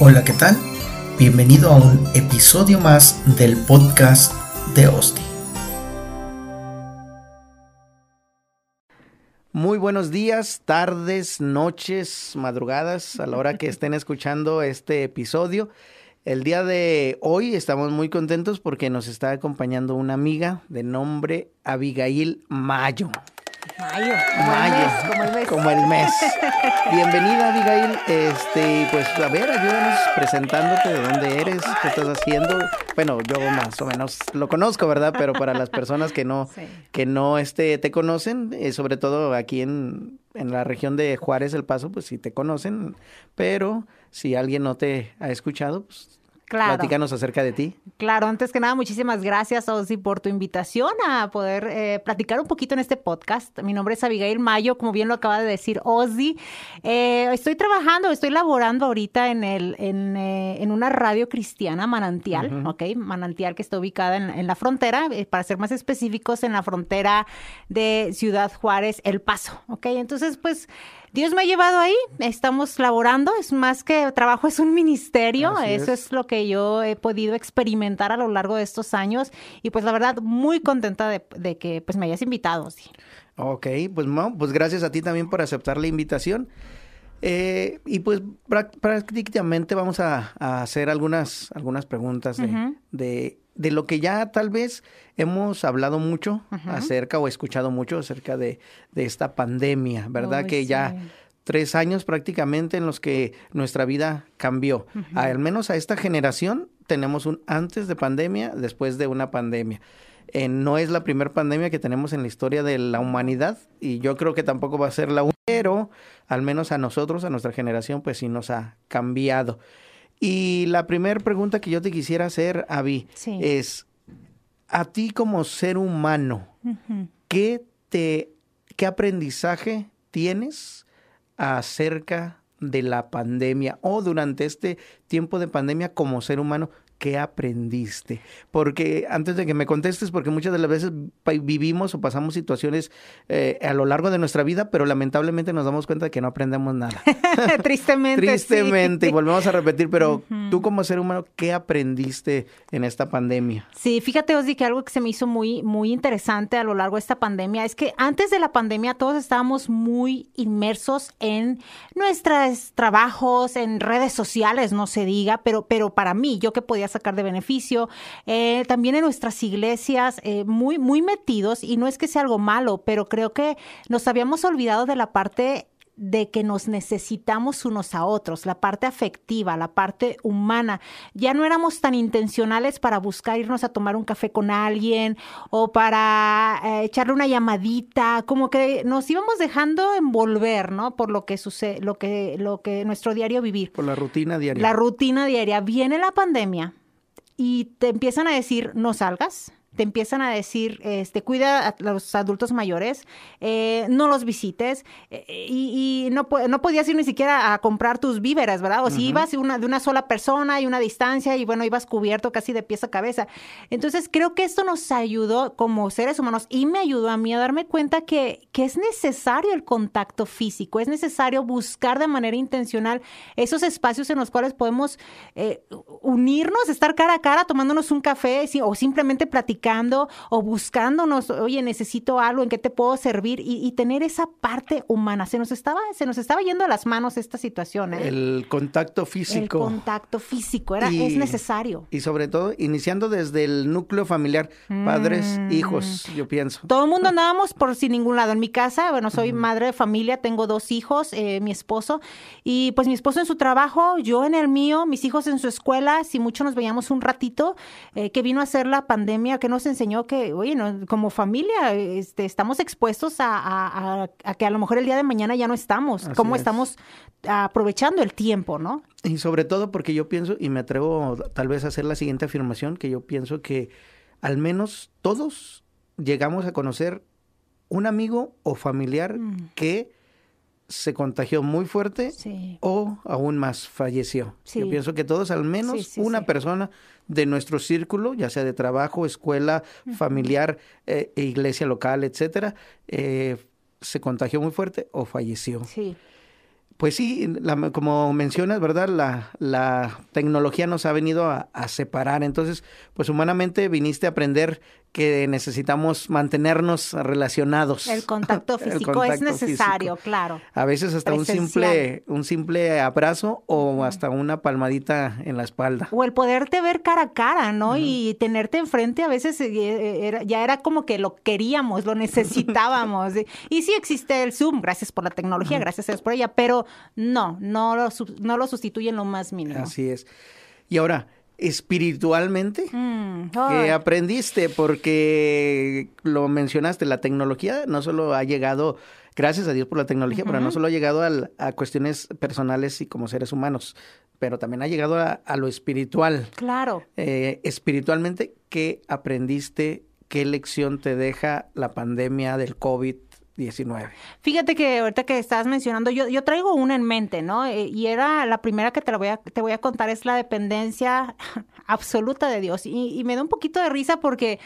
Hola, ¿qué tal? Bienvenido a un episodio más del podcast de Osti. Muy buenos días, tardes, noches, madrugadas, a la hora que estén escuchando este episodio. El día de hoy estamos muy contentos porque nos está acompañando una amiga de nombre Abigail Mayo. Mayo, como el mes. Como el mes. Bienvenida, Abigail. Este, pues a ver, ayúdanos presentándote de dónde eres, qué estás haciendo. Bueno, yo más o menos lo conozco, ¿verdad? Pero para las personas que no, que no este, te conocen, eh, sobre todo aquí en, en la región de Juárez, El Paso, pues sí te conocen. Pero si alguien no te ha escuchado, pues Claro. Platícanos acerca de ti. Claro, antes que nada, muchísimas gracias, Ozzy, por tu invitación a poder eh, platicar un poquito en este podcast. Mi nombre es Abigail Mayo, como bien lo acaba de decir Ozzy. Eh, estoy trabajando, estoy laborando ahorita en, el, en, eh, en una radio cristiana, Manantial, ¿ok? Manantial que está ubicada en, en la frontera, para ser más específicos, en la frontera de Ciudad Juárez, El Paso, ¿ok? Entonces, pues Dios me ha llevado ahí, estamos laborando, es más que trabajo, es un ministerio, eso es. lo que yo he podido experimentar a lo largo de estos años y pues la verdad muy contenta de, que pues me hayas invitado. Sí. Ok, pues, pues gracias a ti también por aceptar la invitación. Eh, y pues prácticamente vamos a, hacer algunas, algunas preguntas de, de, lo que ya tal vez hemos hablado mucho acerca o escuchado mucho acerca de, de esta pandemia, ¿verdad? que ya tres años prácticamente en los que nuestra vida cambió. Al menos a esta generación tenemos un antes de pandemia, después de una pandemia. Eh, no es la primera pandemia que tenemos en la historia de la humanidad y yo creo que tampoco va a ser la única, pero al menos a nosotros, a nuestra generación, pues sí nos ha cambiado. Y la primera pregunta que yo te quisiera hacer, Avi, es, a ti como ser humano, ¿qué, te, ¿qué aprendizaje tienes acerca de la pandemia o durante este tiempo de pandemia como ser humano? ¿Qué aprendiste? Porque antes de que me contestes, porque muchas de las veces vivimos o pasamos situaciones eh, a lo largo de nuestra vida, pero lamentablemente nos damos cuenta de que no aprendemos nada. Tristemente. Tristemente, y volvemos a repetir, pero tú como ser humano, ¿qué aprendiste en esta pandemia? Sí, fíjate, Osdi, que algo que se me hizo muy, muy interesante a lo largo de esta pandemia es que antes de la pandemia todos estábamos muy inmersos en nuestros trabajos, en redes sociales, no se diga, pero, pero para mí, yo que podía sacar de beneficio. Eh, también en nuestras iglesias, eh, muy, muy metidos, y no es que sea algo malo, pero creo que nos habíamos olvidado de la parte de que nos necesitamos unos a otros, la parte afectiva, la parte humana. Ya no éramos tan intencionales para buscar irnos a tomar un café con alguien o para eh, echarle una llamadita, como que nos íbamos dejando envolver, ¿no? Por lo que sucede, lo que, lo que nuestro diario vivir. Por la rutina diaria. La rutina diaria. Viene la pandemia y te empiezan a decir, no salgas, te empiezan a decir, este, cuida a los adultos mayores, eh, no los visites, eh, y, no, no podías ir ni siquiera a comprar tus víveres, ¿verdad? O si ibas una, de una sola persona y una distancia, y bueno, ibas cubierto casi de pies a cabeza. Entonces, creo que esto nos ayudó como seres humanos y me ayudó a mí a darme cuenta que, que es necesario el contacto físico, es necesario buscar de manera intencional esos espacios en los cuales podemos eh, unirnos, estar cara a cara, tomándonos un café o simplemente platicar o buscándonos, oye, necesito algo, ¿en qué te puedo servir? Y, tener esa parte humana. Se nos estaba, se nos estaba yendo a las manos esta situación. ¿eh? El contacto físico. El contacto físico, era, es necesario. Y sobre todo, iniciando desde el núcleo familiar, padres, mm. hijos, yo pienso. Todo el mundo andábamos por sin ningún lado. En mi casa, bueno, soy madre de familia, tengo dos hijos, eh, mi esposo, y pues mi esposo en su trabajo, yo en el mío, mis hijos en su escuela, si mucho nos veíamos un ratito, eh, que vino a ser la pandemia, que no nos enseñó que, oye, como familia este, estamos expuestos a, que a lo mejor el día de mañana ya no estamos, cómo estamos aprovechando el tiempo, ¿no? Y sobre todo porque yo pienso, y me atrevo tal vez a hacer la siguiente afirmación, que yo pienso que al menos todos llegamos a conocer un amigo o familiar mm. que se contagió muy fuerte o aún más falleció. Yo pienso que todos, al menos una persona de nuestro círculo, ya sea de trabajo, escuela, familiar, eh, e iglesia local, etcétera, eh, se contagió muy fuerte o falleció. Pues sí, la- como mencionas, ¿verdad? La, la tecnología nos ha venido a, a separar. Entonces, pues humanamente viniste a aprender que necesitamos mantenernos relacionados. El contacto El físico es necesario, físico. claro. A veces hasta un simple, un simple abrazo o hasta una palmadita en la espalda. O el poderte ver cara a cara, ¿no? Y tenerte enfrente a veces eh, eh, era- ya era como que lo queríamos, lo necesitábamos. Y- sí existe el Zoom, gracias por la tecnología, gracias a Dios por ella, pero no, no lo, no lo sustituye en lo más mínimo. Así es. Y ahora, espiritualmente, Mm, ¿qué ay. aprendiste? Porque lo mencionaste, la tecnología no solo ha llegado, gracias a Dios por la tecnología, pero no solo ha llegado al- a cuestiones personales y como seres humanos, pero también ha llegado a, a lo espiritual. Claro. Eh, espiritualmente, ¿qué aprendiste? ¿Qué lección te deja la pandemia del COVID-19? Fíjate que ahorita que estabas mencionando, yo, yo traigo una en mente, ¿no? Eh, y era la primera que te, la voy a, te voy a contar, es la dependencia absoluta de Dios. Y, y me da un poquito de risa porque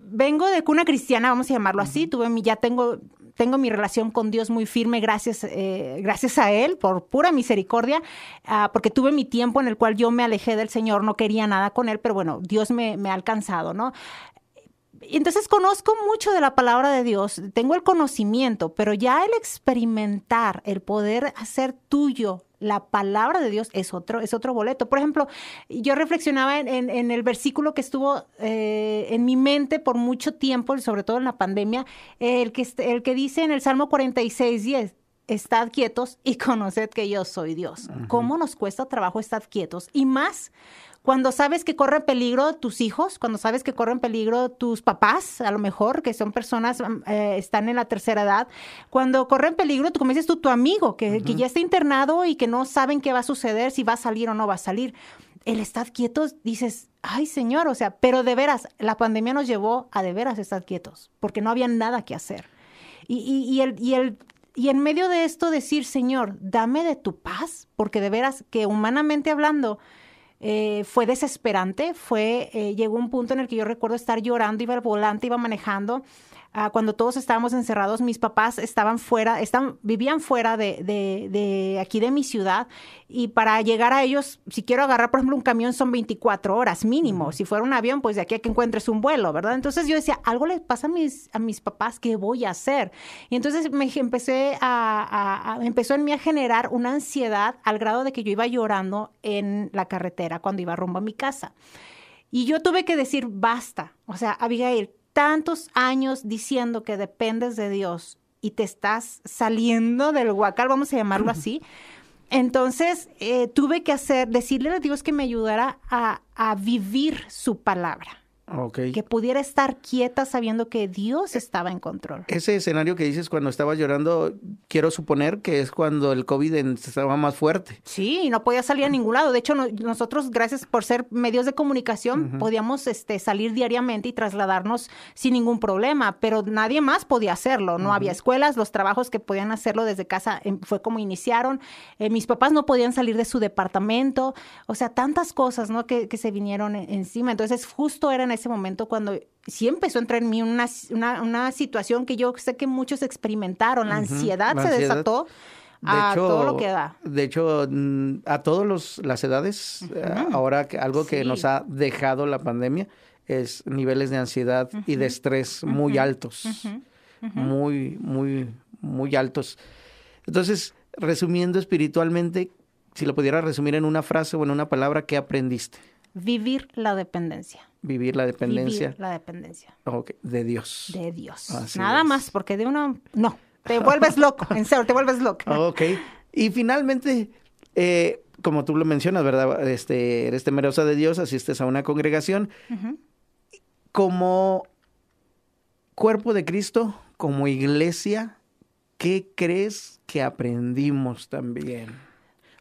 vengo de cuna cristiana, vamos a llamarlo así, tuve mi, ya tengo, tengo mi relación con Dios muy firme gracias, eh, gracias a Él, por pura misericordia, ah, porque tuve mi tiempo en el cual yo me alejé del Señor, no quería nada con Él, pero bueno, Dios me, me ha alcanzado, ¿no? Entonces conozco mucho de la palabra de Dios, tengo el conocimiento, pero ya el experimentar, el poder hacer tuyo la palabra de Dios es otro, es otro boleto. Por ejemplo, yo reflexionaba en, el versículo que estuvo eh, en mi mente por mucho tiempo, sobre todo en la pandemia, el que, el que dice en el Salmo 46, 10, estad quietos y conoced que yo soy Dios. ¿Cómo nos cuesta trabajo estar quietos? Y más cuando sabes que corren peligro tus hijos, cuando sabes que corren peligro tus papás, a lo mejor, que son personas, mm, eh, están en la tercera edad, cuando corren peligro, tú, como dices tú, tu amigo, que, que ya está internado y que no saben qué va a suceder, si va a salir o no va a salir. El estar quietos, dices, ay Señor, o sea, pero de veras, la pandemia nos llevó a de veras estar quietos, porque no había nada que hacer. Y, y- y el, y, el, y en medio de esto decir, Señor, dame de tu paz, porque de veras que humanamente hablando, eh, fue desesperante, fue, eh, llegó un punto en el que yo recuerdo estar llorando, iba al volante, iba manejando. Ah, cuando todos estábamos encerrados, mis papás estaban fuera, estaban, vivían fuera de, de, de aquí de mi ciudad y para llegar a ellos, si quiero agarrar, por ejemplo, un camión son 24 horas mínimo. Si fuera un avión, pues de aquí a que encuentres un vuelo, ¿verdad? Entonces yo decía, algo les pasa a mis, a mis papás, ¿qué voy a hacer? Y entonces me empecé a, a- a- empezó en mí a generar una ansiedad al grado de que yo iba llorando en la carretera cuando iba rumbo a mi casa. Y yo tuve que decir, basta. O sea, Abigail, tantos años diciendo que dependes de Dios y te estás saliendo del huacal, vamos a llamarlo así. Entonces, eh, tuve que hacer, decirle a Dios que me ayudara a, a vivir su palabra, Ok. que pudiera estar quieta sabiendo que Dios estaba en control. Ese escenario que dices cuando estabas llorando, quiero suponer que es cuando el COVID estaba más fuerte. Sí, y no podía salir a ningún lado. De hecho, no- nosotros, gracias por ser medios de comunicación, podíamos este, salir diariamente y trasladarnos sin ningún problema, pero nadie más podía hacerlo. No había escuelas, los trabajos que podían hacerlo desde casa em, fue como iniciaron. Eh, mis papás no podían salir de su departamento. O sea, tantas cosas ¿no? que, que se vinieron en- encima. Entonces, justo era en ese momento cuando sí empezó a entrar en mí una, una, una situación que yo sé que muchos experimentaron. La ansiedad la se ansiedad. desató. De a hecho, todo lo que da. De hecho, mm, a todas las edades, eh, ahora que algo que nos ha dejado la pandemia es niveles de ansiedad y de estrés muy altos. Muy, muy, muy altos. Entonces, resumiendo espiritualmente, si lo pudiera resumir en una frase o en una palabra, ¿qué aprendiste? Vivir la dependencia. Vivir la dependencia Vivir la dependencia ok, de Dios. de Dios. Así Nada es. más, porque de uno, no, te vuelves loco, en serio, te vuelves loco. Ok. Y finalmente, eh, como tú lo mencionas, ¿verdad? Este, eres temerosa de Dios, asistes a una congregación. Como cuerpo de Cristo, como iglesia, ¿qué crees que aprendimos también?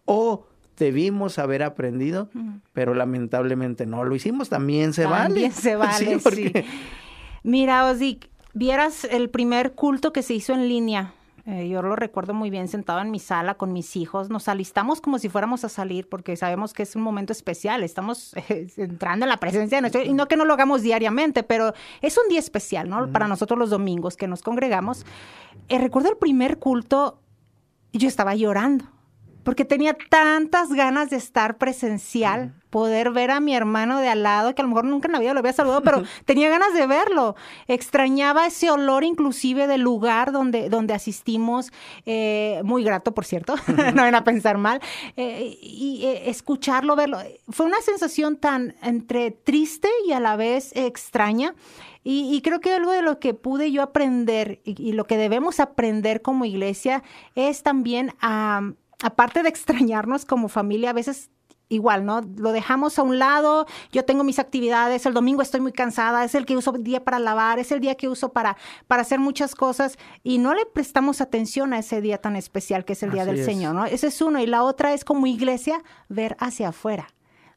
O debimos haber aprendido, pero lamentablemente no lo hicimos, también se vale. También se vale, sí. porque- Mira, Osic, vieras el primer culto que se hizo en línea. eh, yo lo recuerdo muy bien, sentado en mi sala con mis hijos. Nos alistamos como si fuéramos a salir, porque sabemos que es un momento especial. Estamos eh, entrando en la presencia de nuestro. Y no que no lo hagamos diariamente, pero es un día especial, ¿no? Para nosotros los domingos que nos congregamos. Eh, recuerdo el primer culto, yo estaba llorando. Porque tenía tantas ganas de estar presencial, poder ver a mi hermano de al lado, que a lo mejor nunca en la vida lo había saludado, pero tenía ganas de verlo. Extrañaba ese olor inclusive del lugar donde, donde asistimos, eh, muy grato, por cierto, no van a pensar mal, eh, y eh, escucharlo, verlo. Fue una sensación tan entre triste y a la vez extraña. Y, creo que algo de lo que pude yo aprender y, lo que debemos aprender como iglesia es también a aparte de extrañarnos como familia, a veces igual, ¿no? Lo dejamos a un lado, yo tengo mis actividades, el domingo estoy muy cansada, es el que uso día para lavar, es el día que uso para, para hacer muchas cosas y no le prestamos atención a ese día tan especial que es el Día del Señor, ¿no? Ese es uno y la otra es como iglesia ver hacia afuera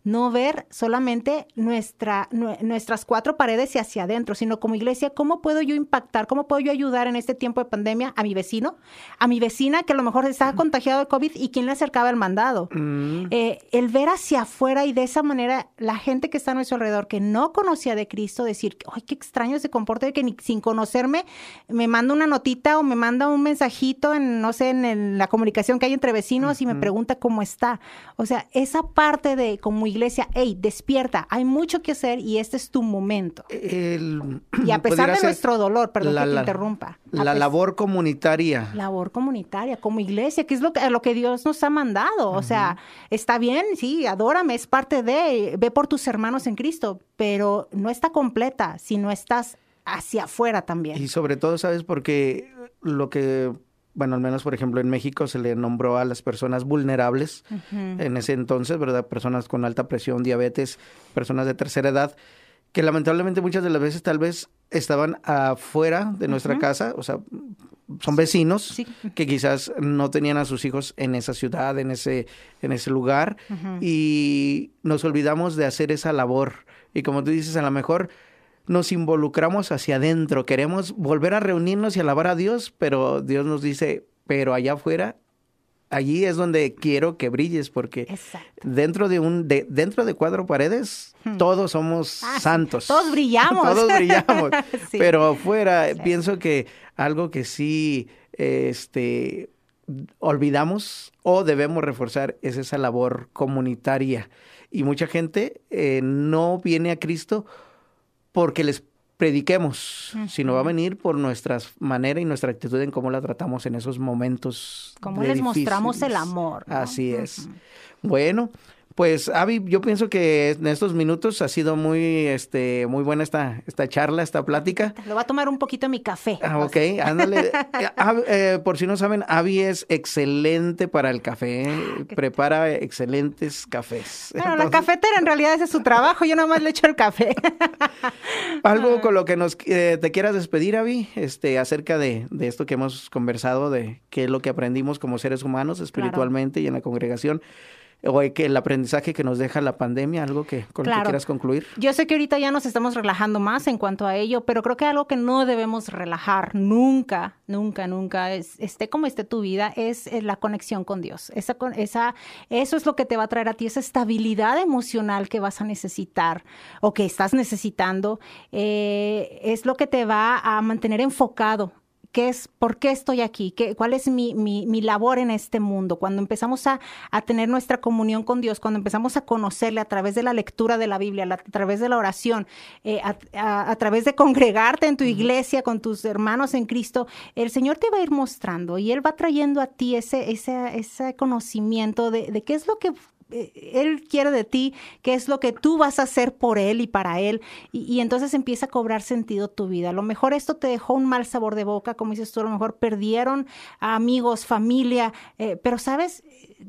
no ver solamente nuestra, nuestras cuatro paredes y hacia adentro, sino como iglesia, ¿cómo puedo yo impactar, cómo puedo yo ayudar en este tiempo de pandemia a mi vecino, a mi vecina que a lo mejor estaba contagiado de COVID y quién le acercaba el mandado? Mm. Eh, el ver hacia afuera y de esa manera la gente que está a nuestro alrededor, que no conocía de Cristo, decir, ay, qué extraño se comporta, que ni, sin conocerme me manda una notita o me manda un mensajito en, no sé, en, la comunicación que hay entre vecinos y me pregunta cómo está. O sea, esa parte de como iglesia, hey, despierta, hay mucho que hacer y este es tu momento. y a pesar de nuestro dolor, perdón que te interrumpa. La labor comunitaria. Labor comunitaria, como iglesia, que es lo que, lo que Dios nos ha mandado. O sea, está bien, sí, adórame, es parte de, ve por tus hermanos en Cristo, pero no está completa si no estás hacia afuera también. Y sobre todo, ¿sabes? Porque lo que bueno, al menos por ejemplo en México se le nombró a las personas vulnerables en ese entonces, ¿verdad? Personas con alta presión, diabetes, personas de tercera edad, que lamentablemente muchas de las veces tal vez estaban afuera de nuestra casa, o sea, son vecinos que quizás no tenían a sus hijos en esa ciudad, en ese, en ese lugar, y nos olvidamos de hacer esa labor. Y como tú dices, a lo mejor nos involucramos hacia adentro, queremos volver a reunirnos y alabar a Dios, pero Dios nos dice, pero allá afuera, allí es donde quiero que brilles, porque dentro de un, de, dentro de cuatro paredes, hmm. todos somos ah, santos. Todos brillamos. todos brillamos. Pero afuera, pienso que algo que sí, este, olvidamos o debemos reforzar es esa labor comunitaria. Y mucha gente eh, no viene a Cristo porque les prediquemos, sino va a venir por nuestra manera y nuestra actitud en cómo la tratamos en esos momentos. Cómo les mostramos el amor. Así es. Bueno, pues Avi, yo pienso que en estos minutos ha sido muy, este, muy buena esta, esta charla, esta plática. Lo va a tomar un poquito mi café. Ah, ok, ándale. Eh, eh, por si no saben, Avi es excelente para el café, ah, prepara excelentes cafés. Bueno, la cafetera en realidad ese es su trabajo, yo nada más le echo el café. Algo ah. con lo que nos eh, te quieras despedir, Avi, este, acerca de, de, esto que hemos conversado, de qué es lo que aprendimos como seres humanos espiritualmente y en la congregación o que el aprendizaje que nos deja la pandemia, algo que con lo que quieras concluir. Yo sé que ahorita ya nos estamos relajando más en cuanto a ello, pero creo que algo que no debemos relajar nunca, nunca, nunca, es, esté como esté tu vida, es, la conexión con Dios. Esa, esa, eso es lo que te va a traer a ti, esa estabilidad emocional que vas a necesitar o que estás necesitando, eh, es lo que te va a mantener enfocado qué es, por qué estoy aquí, ¿Qué, cuál es mi, mi, labor en este mundo. Cuando empezamos a, a, tener nuestra comunión con Dios, cuando empezamos a conocerle a través de la lectura de la Biblia, a, través de la oración, eh, a, a, través de congregarte en tu iglesia con tus hermanos en Cristo, el Señor te va a ir mostrando y Él va trayendo a ti ese, ese, ese conocimiento de, de qué es lo que él quiere de ti, qué es lo que tú vas a hacer por Él y para Él. Y, entonces empieza a cobrar sentido tu vida. A lo mejor esto te dejó un mal sabor de boca, como dices tú, a lo mejor perdieron a amigos, familia, eh, pero sabes,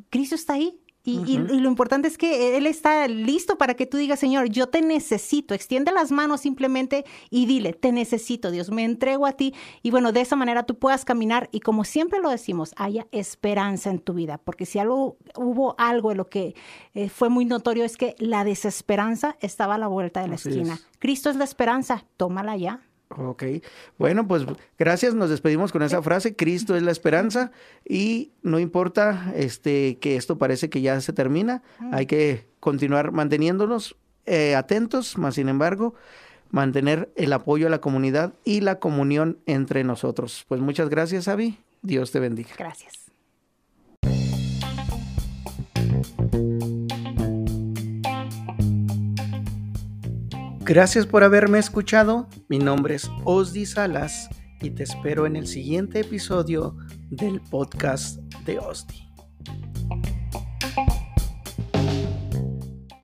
Cristo está ahí. Y, lo importante es que Él está listo para que tú digas, Señor, yo te necesito. Extiende las manos simplemente y dile, te necesito, Dios, me entrego a ti. Y bueno, de esa manera tú puedas caminar y como siempre lo decimos, haya esperanza en tu vida. Porque si algo, hubo algo en lo que eh, fue muy notorio es que la desesperanza estaba a la vuelta de la esquina. Cristo es la esperanza, tómala ya. Ok, bueno, pues gracias, nos despedimos con esa frase, Cristo es la esperanza y no importa este, que esto parece que ya se termina, hay que continuar manteniéndonos eh, atentos, más sin embargo, mantener el apoyo a la comunidad y la comunión entre nosotros. Pues muchas gracias, Avi, Dios te bendiga. Gracias. Gracias por haberme escuchado. Mi nombre es Osdi Salas y te espero en el siguiente episodio del podcast de Osdi.